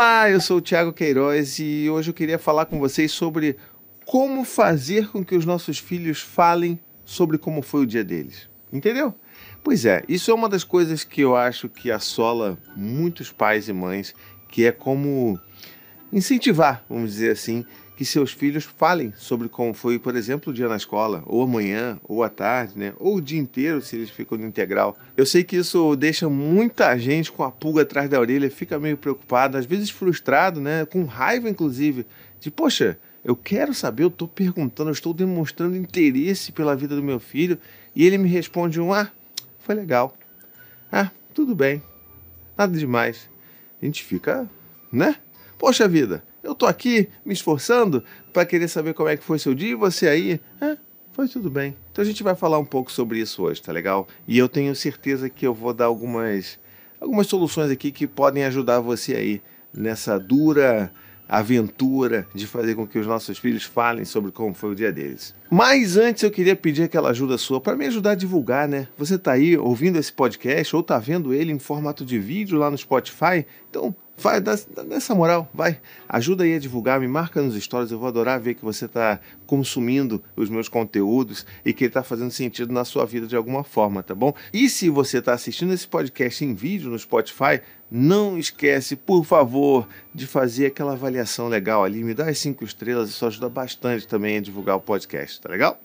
Olá, eu sou o Thiago Queiroz e hoje eu queria falar com vocês sobre como fazer com que os nossos filhos falem sobre como foi o dia deles. Entendeu? Pois é, isso é uma das coisas que eu acho que assola muitos pais e mães, que é como incentivar, vamos dizer assim, que seus filhos falem sobre como foi, por exemplo, o dia na escola, ou amanhã, ou à tarde, né? ou o dia inteiro, se eles ficam no integral. Eu sei que isso deixa muita gente com a pulga atrás da orelha, fica meio preocupado, às vezes frustrado, né? com raiva, inclusive, de, poxa, eu quero saber, eu estou perguntando, eu estou demonstrando interesse pela vida do meu filho, e ele me responde um, ah, foi legal. Ah, tudo bem. Nada demais. A gente fica, né? Poxa vida, eu tô aqui me esforçando para querer saber como é que foi seu dia e você aí, é, foi tudo bem. Então a gente vai falar um pouco sobre isso hoje, tá legal? E eu tenho certeza que eu vou dar algumas algumas soluções aqui que podem ajudar você aí nessa dura aventura de fazer com que os nossos filhos falem sobre como foi o dia deles. Mas antes eu queria pedir aquela ajuda sua para me ajudar a divulgar, né? Você está aí ouvindo esse podcast ou está vendo ele em formato de vídeo lá no Spotify? Então Vai, dá, dá essa moral, vai. Ajuda aí a divulgar, me marca nos stories. Eu vou adorar ver que você está consumindo os meus conteúdos e que está fazendo sentido na sua vida de alguma forma, tá bom? E se você está assistindo esse podcast em vídeo no Spotify, não esquece, por favor, de fazer aquela avaliação legal ali. Me dá as cinco estrelas, isso ajuda bastante também a divulgar o podcast, tá legal?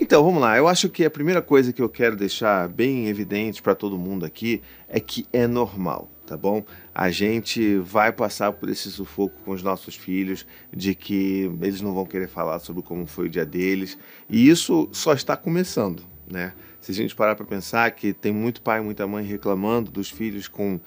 Então, vamos lá. Eu acho que a primeira coisa que eu quero deixar bem evidente para todo mundo aqui é que é normal tá bom? A gente vai passar por esse sufoco com os nossos filhos, de que eles não vão querer falar sobre como foi o dia deles, e isso só está começando, né? Se a gente parar para pensar que tem muito pai e muita mãe reclamando dos filhos com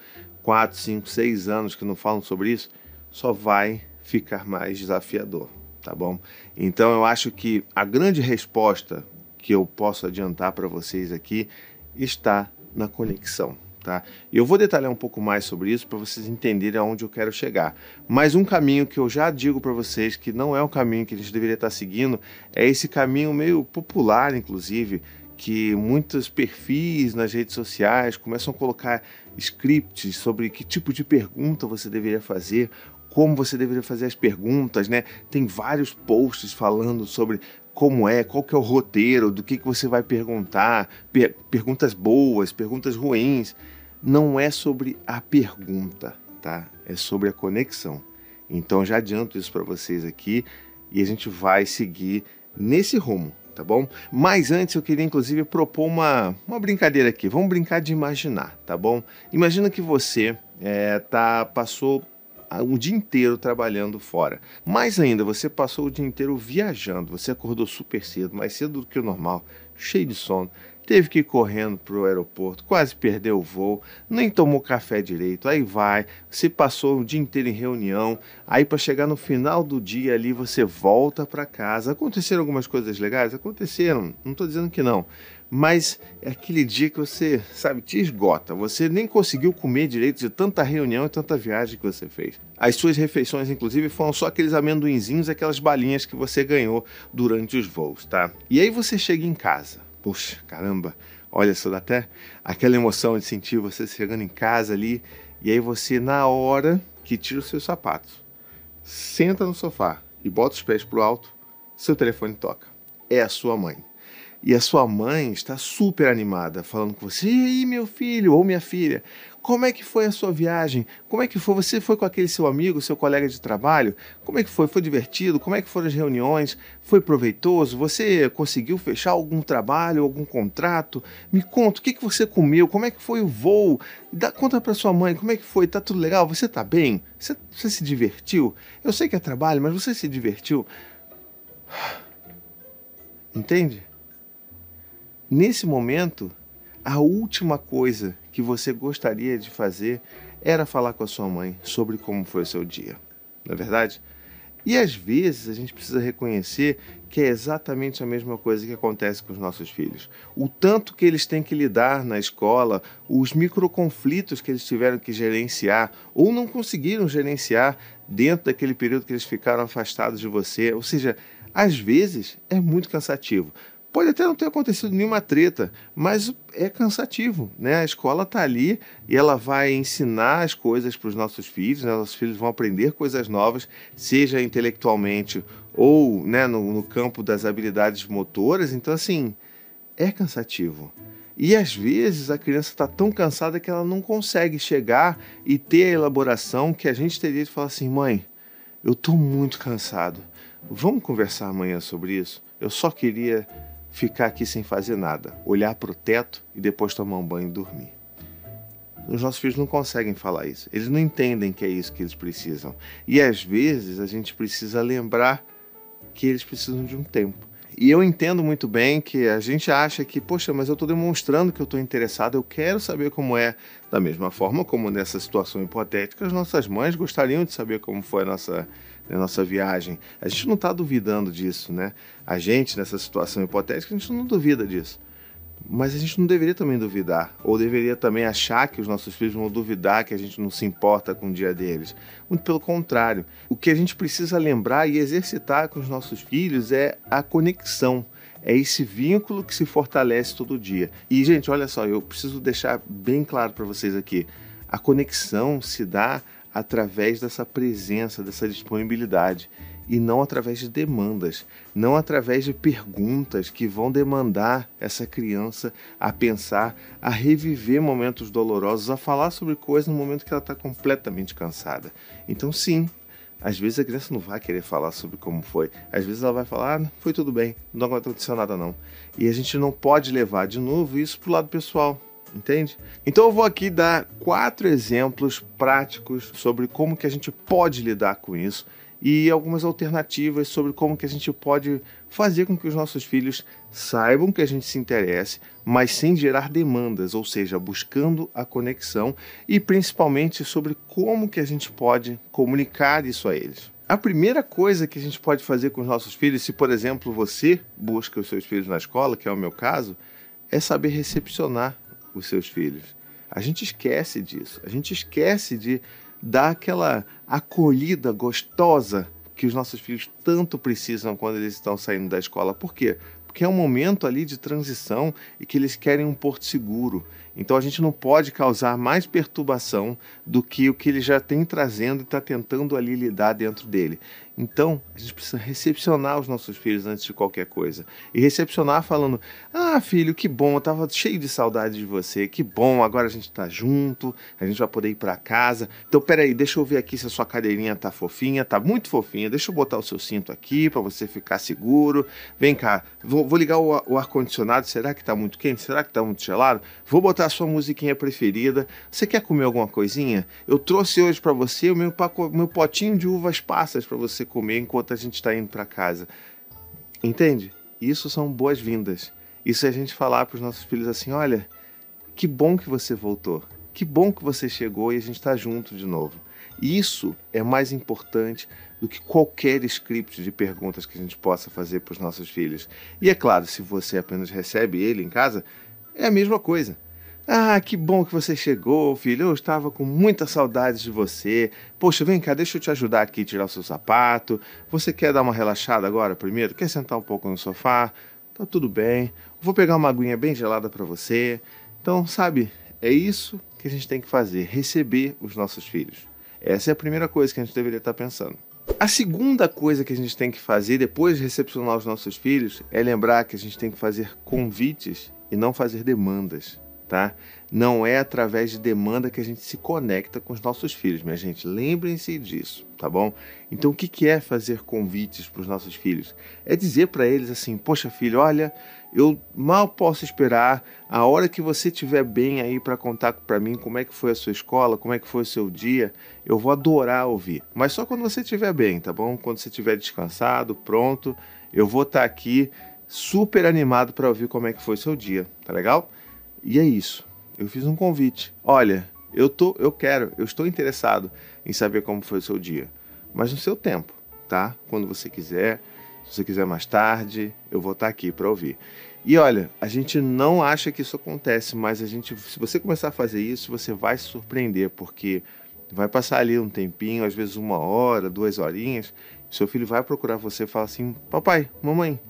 4, 5, 6 anos que não falam sobre isso, só vai ficar mais desafiador, tá bom? Então eu acho que a grande resposta que eu posso adiantar para vocês aqui está na conexão Tá? Eu vou detalhar um pouco mais sobre isso para vocês entenderem aonde eu quero chegar. Mas um caminho que eu já digo para vocês que não é um caminho que a gente deveria estar seguindo é esse caminho meio popular, inclusive, que muitos perfis nas redes sociais começam a colocar scripts sobre que tipo de pergunta você deveria fazer, como você deveria fazer as perguntas, né? Tem vários posts falando sobre como é, qual que é o roteiro, do que, que você vai perguntar, per perguntas boas, perguntas ruins não é sobre a pergunta, tá? É sobre a conexão. Então já adianto isso para vocês aqui e a gente vai seguir nesse rumo, tá bom? Mas antes eu queria inclusive propor uma, uma brincadeira aqui. Vamos brincar de imaginar, tá bom? Imagina que você é, tá passou um dia inteiro trabalhando fora. Mais ainda, você passou o dia inteiro viajando. Você acordou super cedo, mais cedo do que o normal, cheio de sono teve que ir correndo para o aeroporto, quase perdeu o voo, nem tomou café direito. Aí vai, você passou o dia inteiro em reunião, aí para chegar no final do dia ali você volta para casa. Aconteceram algumas coisas legais? Aconteceram, não estou dizendo que não. Mas é aquele dia que você, sabe, te esgota. Você nem conseguiu comer direito de tanta reunião e tanta viagem que você fez. As suas refeições, inclusive, foram só aqueles amendoinzinhos, aquelas balinhas que você ganhou durante os voos, tá? E aí você chega em casa Puxa, caramba, olha só, dá até aquela emoção de sentir você chegando em casa ali, e aí você, na hora que tira os seus sapatos, senta no sofá e bota os pés pro alto, seu telefone toca. É a sua mãe. E a sua mãe está super animada, falando com você: e aí, meu filho ou minha filha, como é que foi a sua viagem? Como é que foi? Você foi com aquele seu amigo, seu colega de trabalho? Como é que foi? Foi divertido? Como é que foram as reuniões? Foi proveitoso? Você conseguiu fechar algum trabalho, algum contrato? Me conta, o que, que você comeu? Como é que foi o voo? Dá conta para sua mãe, como é que foi? Tá tudo legal? Você tá bem? Você, você se divertiu? Eu sei que é trabalho, mas você se divertiu? Entende? Nesse momento, a última coisa que você gostaria de fazer era falar com a sua mãe sobre como foi o seu dia, não é verdade? E às vezes a gente precisa reconhecer que é exatamente a mesma coisa que acontece com os nossos filhos. O tanto que eles têm que lidar na escola, os microconflitos que eles tiveram que gerenciar ou não conseguiram gerenciar dentro daquele período que eles ficaram afastados de você. Ou seja, às vezes é muito cansativo. Pode até não ter acontecido nenhuma treta, mas é cansativo, né? A escola está ali e ela vai ensinar as coisas para os nossos filhos, né? Nossos filhos vão aprender coisas novas, seja intelectualmente ou né, no, no campo das habilidades motoras. Então, assim, é cansativo. E às vezes a criança está tão cansada que ela não consegue chegar e ter a elaboração que a gente teria de falar assim: mãe, eu estou muito cansado. Vamos conversar amanhã sobre isso? Eu só queria ficar aqui sem fazer nada, olhar para o teto e depois tomar um banho e dormir. Os nossos filhos não conseguem falar isso. Eles não entendem que é isso que eles precisam. E às vezes a gente precisa lembrar que eles precisam de um tempo. E eu entendo muito bem que a gente acha que, poxa, mas eu estou demonstrando que eu estou interessado, eu quero saber como é. Da mesma forma como nessa situação hipotética, as nossas mães gostariam de saber como foi a nossa na nossa viagem. A gente não está duvidando disso, né? A gente, nessa situação hipotética, a gente não duvida disso. Mas a gente não deveria também duvidar, ou deveria também achar que os nossos filhos vão duvidar que a gente não se importa com o dia deles. Muito pelo contrário. O que a gente precisa lembrar e exercitar com os nossos filhos é a conexão. É esse vínculo que se fortalece todo dia. E, gente, olha só, eu preciso deixar bem claro para vocês aqui. A conexão se dá através dessa presença, dessa disponibilidade e não através de demandas, não através de perguntas que vão demandar essa criança a pensar, a reviver momentos dolorosos, a falar sobre coisas no momento que ela está completamente cansada. Então, sim, às vezes a criança não vai querer falar sobre como foi. Às vezes ela vai falar, ah, foi tudo bem, não aconteceu nada não. E a gente não pode levar de novo isso para o lado pessoal entende? Então eu vou aqui dar quatro exemplos práticos sobre como que a gente pode lidar com isso e algumas alternativas sobre como que a gente pode fazer com que os nossos filhos saibam que a gente se interesse, mas sem gerar demandas, ou seja, buscando a conexão e principalmente sobre como que a gente pode comunicar isso a eles. A primeira coisa que a gente pode fazer com os nossos filhos, se por exemplo você busca os seus filhos na escola, que é o meu caso, é saber recepcionar os seus filhos. A gente esquece disso. A gente esquece de dar aquela acolhida gostosa que os nossos filhos tanto precisam quando eles estão saindo da escola. Por quê? Porque é um momento ali de transição e que eles querem um porto seguro. Então a gente não pode causar mais perturbação do que o que ele já tem trazendo e está tentando ali lidar dentro dele. Então, a gente precisa recepcionar os nossos filhos antes de qualquer coisa. E recepcionar falando: Ah, filho, que bom, eu estava cheio de saudade de você, que bom, agora a gente está junto, a gente vai poder ir para casa. Então, peraí, deixa eu ver aqui se a sua cadeirinha tá fofinha, tá muito fofinha, deixa eu botar o seu cinto aqui para você ficar seguro. Vem cá, vou, vou ligar o, o ar-condicionado, será que está muito quente? Será que está muito gelado? Vou botar a sua musiquinha preferida. Você quer comer alguma coisinha? Eu trouxe hoje para você o meu, meu potinho de uvas passas para você comer enquanto a gente está indo para casa. Entende? Isso são boas-vindas. Isso é a gente falar para os nossos filhos assim: olha, que bom que você voltou. Que bom que você chegou e a gente está junto de novo. Isso é mais importante do que qualquer script de perguntas que a gente possa fazer para os nossos filhos. E é claro, se você apenas recebe ele em casa, é a mesma coisa. Ah, que bom que você chegou, filho. Eu estava com muita saudade de você. Poxa, vem cá, deixa eu te ajudar aqui a tirar o seu sapato. Você quer dar uma relaxada agora primeiro? Quer sentar um pouco no sofá? Tá tudo bem. Vou pegar uma aguinha bem gelada para você. Então, sabe, é isso que a gente tem que fazer, receber os nossos filhos. Essa é a primeira coisa que a gente deveria estar pensando. A segunda coisa que a gente tem que fazer depois de recepcionar os nossos filhos é lembrar que a gente tem que fazer convites e não fazer demandas tá? Não é através de demanda que a gente se conecta com os nossos filhos, minha gente. Lembrem-se disso, tá bom? Então, o que é fazer convites para os nossos filhos? É dizer para eles assim: Poxa, filho, olha, eu mal posso esperar a hora que você estiver bem aí para contar para mim como é que foi a sua escola, como é que foi o seu dia. Eu vou adorar ouvir, mas só quando você estiver bem, tá bom? Quando você estiver descansado, pronto, eu vou estar tá aqui super animado para ouvir como é que foi o seu dia, tá legal? E é isso. Eu fiz um convite. Olha, eu tô, eu quero, eu estou interessado em saber como foi o seu dia, mas no seu tempo, tá? Quando você quiser, se você quiser mais tarde, eu vou estar aqui para ouvir. E olha, a gente não acha que isso acontece, mas a gente, se você começar a fazer isso, você vai se surpreender, porque vai passar ali um tempinho, às vezes uma hora, duas horinhas, seu filho vai procurar você e fala assim: "Papai, mamãe,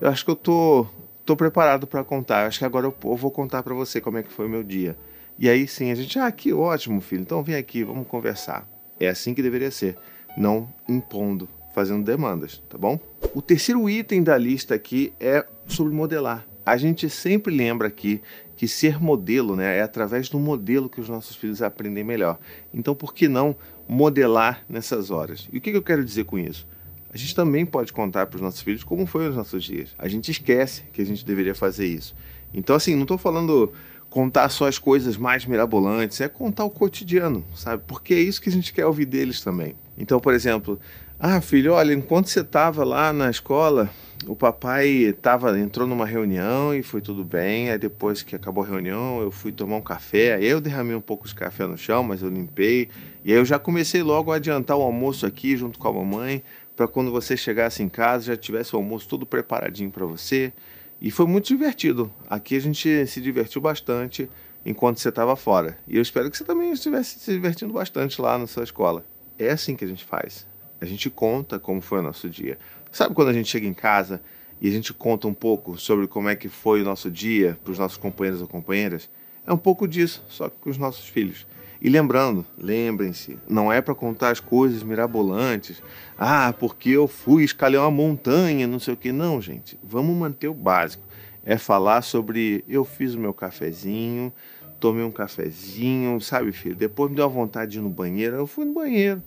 eu acho que eu tô tô preparado para contar. Acho que agora eu vou contar para você como é que foi o meu dia. E aí sim, a gente, ah, que ótimo, filho. Então vem aqui, vamos conversar. É assim que deveria ser, não impondo, fazendo demandas, tá bom? O terceiro item da lista aqui é sobre modelar. A gente sempre lembra aqui que ser modelo né, é através do modelo que os nossos filhos aprendem melhor. Então, por que não modelar nessas horas? E o que eu quero dizer com isso? A gente também pode contar para os nossos filhos como foi os nossos dias. A gente esquece que a gente deveria fazer isso. Então, assim, não estou falando contar só as coisas mais mirabolantes, é contar o cotidiano, sabe? Porque é isso que a gente quer ouvir deles também. Então, por exemplo, ah, filho, olha, enquanto você estava lá na escola, o papai tava, entrou numa reunião e foi tudo bem. Aí depois que acabou a reunião, eu fui tomar um café. Aí eu derramei um pouco de café no chão, mas eu limpei. E aí eu já comecei logo a adiantar o almoço aqui junto com a mamãe, para quando você chegasse em casa já tivesse o almoço todo preparadinho para você. E foi muito divertido. Aqui a gente se divertiu bastante enquanto você estava fora. E eu espero que você também estivesse se divertindo bastante lá na sua escola. É assim que a gente faz. A gente conta como foi o nosso dia. Sabe quando a gente chega em casa e a gente conta um pouco sobre como é que foi o nosso dia para os nossos companheiros ou companheiras? É um pouco disso, só que com os nossos filhos. E lembrando, lembrem-se, não é para contar as coisas mirabolantes. Ah, porque eu fui escalar uma montanha, não sei o que. Não, gente. Vamos manter o básico. É falar sobre eu fiz o meu cafezinho, tomei um cafezinho, sabe, filho? Depois me deu a vontade de ir no banheiro, eu fui no banheiro.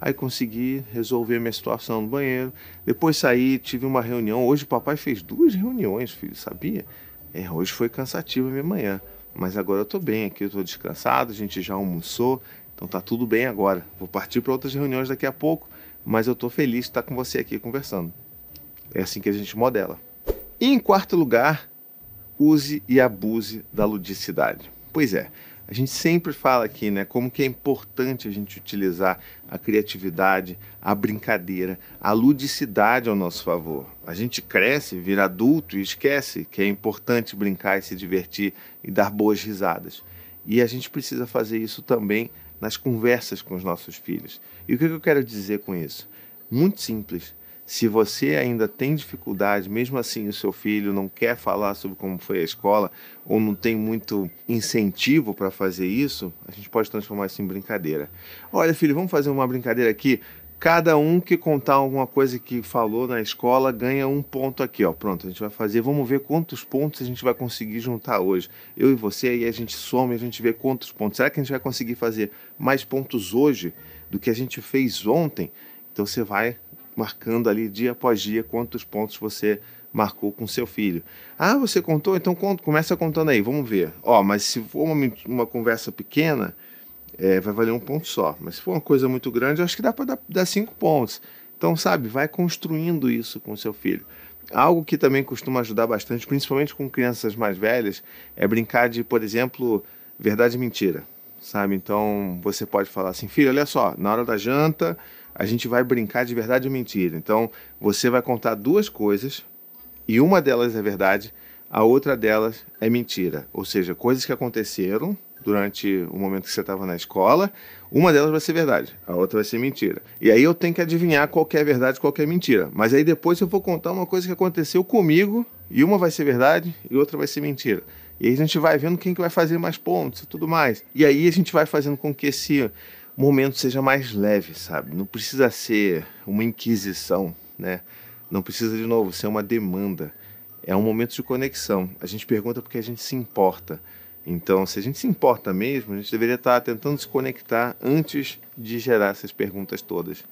Aí consegui resolver minha situação no banheiro. Depois saí, tive uma reunião. Hoje o papai fez duas reuniões, filho, sabia? É, hoje foi cansativa a minha manhã. Mas agora eu tô bem aqui, eu tô descansado, a gente já almoçou, então tá tudo bem agora. Vou partir para outras reuniões daqui a pouco, mas eu tô feliz de estar com você aqui conversando. É assim que a gente modela. E em quarto lugar, use e abuse da ludicidade. Pois é, a gente sempre fala aqui, né, como que é importante a gente utilizar a criatividade, a brincadeira, a ludicidade ao nosso favor. A gente cresce, vira adulto e esquece que é importante brincar e se divertir e dar boas risadas. E a gente precisa fazer isso também nas conversas com os nossos filhos. E o que eu quero dizer com isso? Muito simples. Se você ainda tem dificuldade, mesmo assim o seu filho não quer falar sobre como foi a escola ou não tem muito incentivo para fazer isso, a gente pode transformar isso em brincadeira. Olha, filho, vamos fazer uma brincadeira aqui. Cada um que contar alguma coisa que falou na escola ganha um ponto aqui, ó. Pronto, a gente vai fazer. Vamos ver quantos pontos a gente vai conseguir juntar hoje. Eu e você, aí a gente soma a gente vê quantos pontos. Será que a gente vai conseguir fazer mais pontos hoje do que a gente fez ontem? Então você vai marcando ali dia após dia quantos pontos você marcou com seu filho. Ah, você contou? Então começa contando aí, vamos ver. Ó, mas se for uma, uma conversa pequena, é, vai valer um ponto só. Mas se for uma coisa muito grande, eu acho que dá para dar, dar cinco pontos. Então, sabe, vai construindo isso com seu filho. Algo que também costuma ajudar bastante, principalmente com crianças mais velhas, é brincar de, por exemplo, verdade e mentira. Sabe? Então, você pode falar assim, filho, olha só, na hora da janta, a gente vai brincar de verdade ou mentira. Então, você vai contar duas coisas e uma delas é verdade, a outra delas é mentira. Ou seja, coisas que aconteceram durante o momento que você estava na escola, uma delas vai ser verdade, a outra vai ser mentira. E aí eu tenho que adivinhar qual é verdade qual é mentira. Mas aí depois eu vou contar uma coisa que aconteceu comigo e uma vai ser verdade e outra vai ser mentira. E aí a gente vai vendo quem que vai fazer mais pontos e tudo mais. E aí a gente vai fazendo com que esse momento seja mais leve, sabe? Não precisa ser uma inquisição, né? Não precisa, de novo, ser uma demanda. É um momento de conexão. A gente pergunta porque a gente se importa. Então, se a gente se importa mesmo, a gente deveria estar tentando se conectar antes de gerar essas perguntas todas.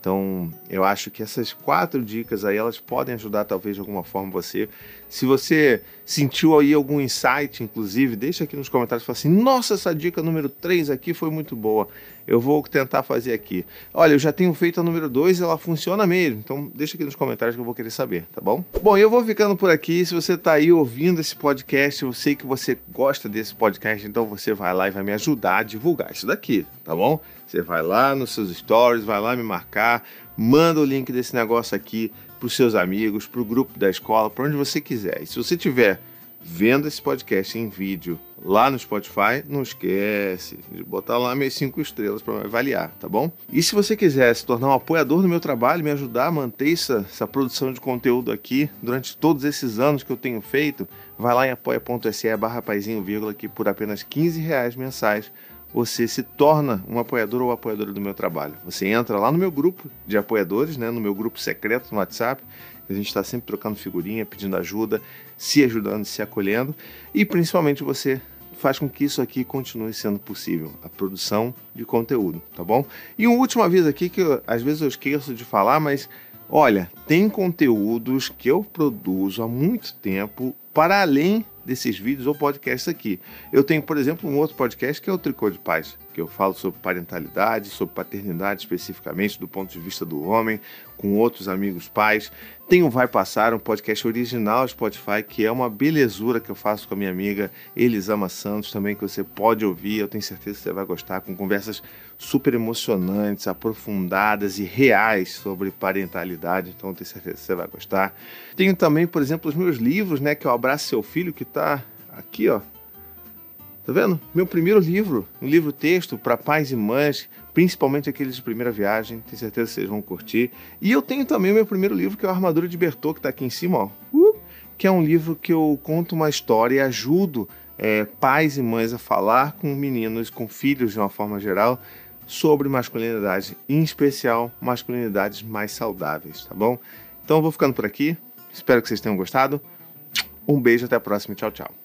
Então, eu acho que essas quatro dicas aí, elas podem ajudar talvez de alguma forma você. Se você sentiu aí algum insight, inclusive, deixa aqui nos comentários fala assim, nossa, essa dica número 3 aqui foi muito boa. Eu vou tentar fazer aqui. Olha, eu já tenho feito a número 2 ela funciona mesmo. Então, deixa aqui nos comentários que eu vou querer saber, tá bom? Bom, eu vou ficando por aqui. Se você está aí ouvindo esse podcast, eu sei que você gosta desse podcast, então você vai lá e vai me ajudar a divulgar isso daqui, tá bom? Você vai lá nos seus stories, vai lá me marcar, manda o link desse negócio aqui para os seus amigos, para o grupo da escola, para onde você quiser. E se você tiver vendo esse podcast em vídeo lá no Spotify, não esquece de botar lá minhas cinco estrelas para me avaliar, tá bom? E se você quiser se tornar um apoiador do meu trabalho, me ajudar a manter essa, essa produção de conteúdo aqui durante todos esses anos que eu tenho feito, vai lá em apoia.se barra vírgula, que por apenas 15 reais mensais você se torna um apoiador ou apoiadora do meu trabalho. Você entra lá no meu grupo de apoiadores, né, no meu grupo secreto no WhatsApp, a gente está sempre trocando figurinha, pedindo ajuda, se ajudando, se acolhendo e principalmente você faz com que isso aqui continue sendo possível, a produção de conteúdo, tá bom? E um último aviso aqui que eu, às vezes eu esqueço de falar, mas olha, tem conteúdos que eu produzo há muito tempo para além desses vídeos ou podcasts aqui. Eu tenho, por exemplo, um outro podcast que é o Tricô de Paz, eu falo sobre parentalidade, sobre paternidade especificamente do ponto de vista do homem, com outros amigos pais. Tem o Vai Passar, um podcast original Spotify, que é uma belezura que eu faço com a minha amiga Elisama Santos também, que você pode ouvir, eu tenho certeza que você vai gostar, com conversas super emocionantes, aprofundadas e reais sobre parentalidade, então eu tenho certeza que você vai gostar. Tenho também, por exemplo, os meus livros, né, que é o Abraço Seu Filho, que está aqui, ó, Tá vendo? Meu primeiro livro, um livro texto para pais e mães, principalmente aqueles de primeira viagem, tenho certeza que vocês vão curtir. E eu tenho também o meu primeiro livro, que é o Armadura de Bertô, que está aqui em cima, ó. Uh, que é um livro que eu conto uma história e ajudo é, pais e mães a falar com meninos, com filhos de uma forma geral, sobre masculinidade, em especial masculinidades mais saudáveis, tá bom? Então eu vou ficando por aqui. Espero que vocês tenham gostado. Um beijo, até a próxima. Tchau, tchau.